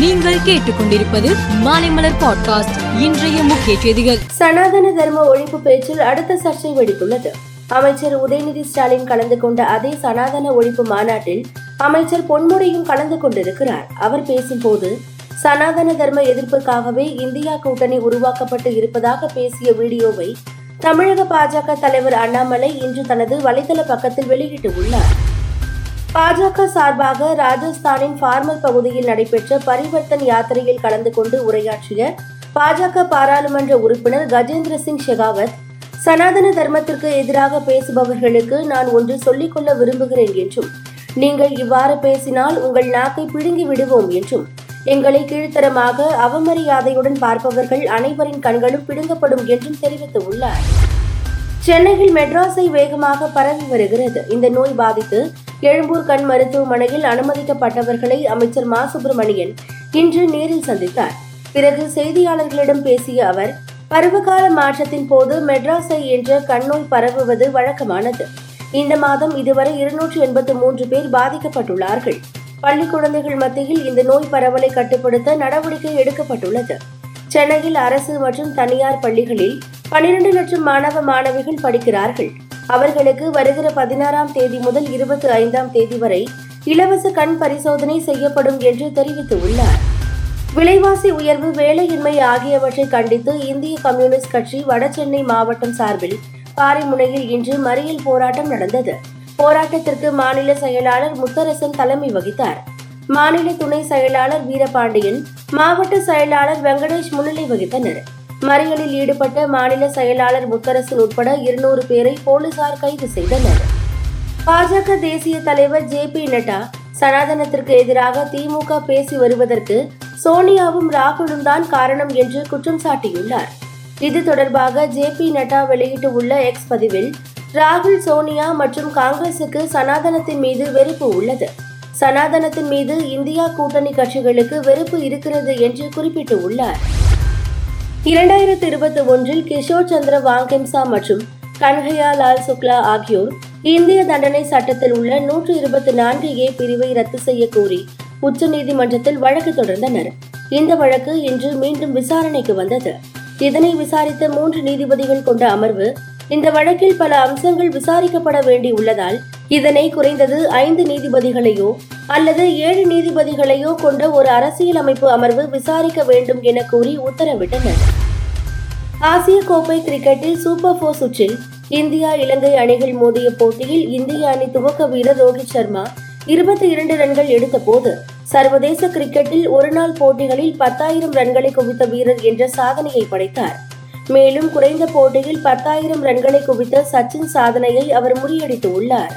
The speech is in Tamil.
நீங்கள் கேட்டுக்கொண்டிருப்பது மாலைமலர் பாட்காஸ்ட். இன்றைய முக்கிய செய்திகள். சனாதன தர்ம ஒழிப்பு பேச்சில் அடுத்த சர்ச்சை வெடித்துள்ளது. அமைச்சர் உதயநிதி ஸ்டாலின் கலந்து கொண்ட அதே சனாதன ஒழிப்பு மாநாட்டில் அமைச்சர் பொன்முடியும் கலந்து கொண்டிருக்கிறார். அவர் பேசும்போது சனாதன தர்ம எதிர்ப்புக்காகவே இந்தியா கூட்டணி உருவாக்கப்பட்டு இருப்பதாக பேசிய வீடியோவை தமிழக பாஜக தலைவர் அண்ணாமலை இன்று தனது வலைதள பக்கத்தில் வெளியிட்டுள்ளார் பாஜக சார்பாக ராஜஸ்தானின் ஃபார்மல் பகுதியில் நடைபெற்ற பரிவர்த்தன் யாத்திரையில் கலந்து கொண்டு உரையாற்றிய பாஜக பாராளுமன்ற உறுப்பினர் கஜேந்திர சிங் ஷெகாவத் சனாதன தர்மத்திற்கு எதிராக பேசுபவர்களுக்கு நான் ஒன்று சொல்லிக்கொள்ள விரும்புகிறேன் என்றும் நீங்கள் இவ்வாறு பேசினால் உங்கள் நாக்கை பிடுங்கி விடுவோம் என்றும் எங்களை கீழ்த்தரமாக அவமரியாதையுடன் பார்ப்பவர்கள் அனைவரின் கண்களும் பிடுங்கப்படும் என்றும் தெரிவித்துள்ளார். சென்னையில் மெட்ராஸை வேகமாக பரவி வருகிறது. இந்த நோய் பாதித்து எழும்பூர் கண் மருத்துவமனையில் அனுமதிக்கப்பட்டவர்களை அமைச்சர் மா. சுப்பிரமணியன் இன்று நேரில் சந்தித்தார். பிறகு செய்தியாளர்களிடம் பேசிய அவர் பருவகால மாற்றத்தின் போது மெட்ராஸை என்ற கண்ணோய் பரவுவது வழக்கமானது. இந்த மாதம் இதுவரை இருநூற்று எண்பத்து மூன்று பேர் பாதிக்கப்பட்டுள்ளார்கள். பள்ளி குழந்தைகள் மத்தியில் இந்த நோய் பரவலை கட்டுப்படுத்த நடவடிக்கை எடுக்கப்பட்டுள்ளது. சென்னையில் அரசு மற்றும் தனியார் பள்ளிகளில் பனிரெண்டு லட்சம் மாணவ மாணவிகள் படிக்கிறார்கள். அவர்களுக்கு வருகிற பதினாறாம் தேதி முதல் இருபத்தி ஐந்தாம் தேதி வரை இலவச கண் பரிசோதனை செய்யப்படும் என்று தெரிவித்துள்ளார். விலைவாசி உயர்வு வேலையின்மை ஆகியவற்றை கண்டித்து இந்திய கம்யூனிஸ்ட் கட்சி வடசென்னை மாவட்டம் சார்பில் பாரிமுனையில் இன்று மறியல் போராட்டம் நடந்தது. போராட்டத்திற்கு மாநில செயலாளர் முத்தரசன் தலைமை வகித்தார். மாநில துணை செயலாளர் வீரபாண்டியன் மாவட்ட செயலாளர் வெங்கடேஷ் முன்னிலை வகித்தனர். மறியலில் ஈடுபட்ட மாநில செயலாளர் முத்தரசன் உட்பட இருநூறு பேரை போலீசார் கைது செய்தனர். பாஜக தேசிய தலைவர் ஜே பி நட்டா சனாதனத்திற்கு எதிராக திமுக பேசி வருவதற்கு சோனியாவும் ராகுலும் தான் காரணம் என்று குற்றம் சாட்டியுள்ளார். இது தொடர்பாக ஜே பி நட்டா வெளியிட்டுள்ள எக்ஸ் பதிவில் ராகுல் சோனியா மற்றும் காங்கிரசுக்கு சனாதனத்தின் மீது வெறுப்பு உள்ளது. சனாதனத்தின் மீது இந்தியா கூட்டணி கட்சிகளுக்கு வெறுப்பு இருக்கிறது என்று குறிப்பிட்டுள்ளார் இரண்டாயிரத்தி இருபத்தி ஒன்றில் கிஷோர் சந்திர வாங்கிம்சா மற்றும் கன்ஹையா லால் சுக்லா ஆகியோர் இந்திய தண்டனை சட்டத்தில் உள்ள நூற்று இருபத்தி நான்கு ஏ பிரிவை ரத்து செய்ய கோரி உச்சநீதிமன்றத்தில் வழக்கு தொடர்ந்தனர். இந்த வழக்கு இன்று மீண்டும் விசாரணைக்கு வந்தது. இதனை விசாரித்த மூன்று நீதிபதிகள் கொண்ட அமர்வு இந்த வழக்கில் பல அம்சங்கள் விசாரிக்கப்பட வேண்டியுள்ளதால் இதனை குறைந்தது ஐந்து நீதிபதிகளையோ அல்லது ஏழு நீதிபதிகளையோ கொண்ட ஒரு அரசியலமைப்பு அமர்வு விசாரிக்க வேண்டும் என கூறி உத்தரவிட்டனர். ஆசிய கோப்பை கிரிக்கெட்டில் சூப்பர் போர் சுற்றில் இந்தியா இலங்கை அணிகள் மோதிய போட்டியில் இந்திய அணி துவக்க வீரர் ரோஹித் சர்மா இருபத்தி இரண்டு ரன்கள் எடுத்த போது சர்வதேச கிரிக்கெட்டில் ஒருநாள் போட்டிகளில் பத்தாயிரம் ரன்களை குவித்த வீரர் என்ற சாதனையை படைத்தார். மேலும் குறைந்த போட்டியில் பத்தாயிரம் ரன்களை குவித்த சச்சின் சாதனையை அவர் முறியடித்துள்ளார்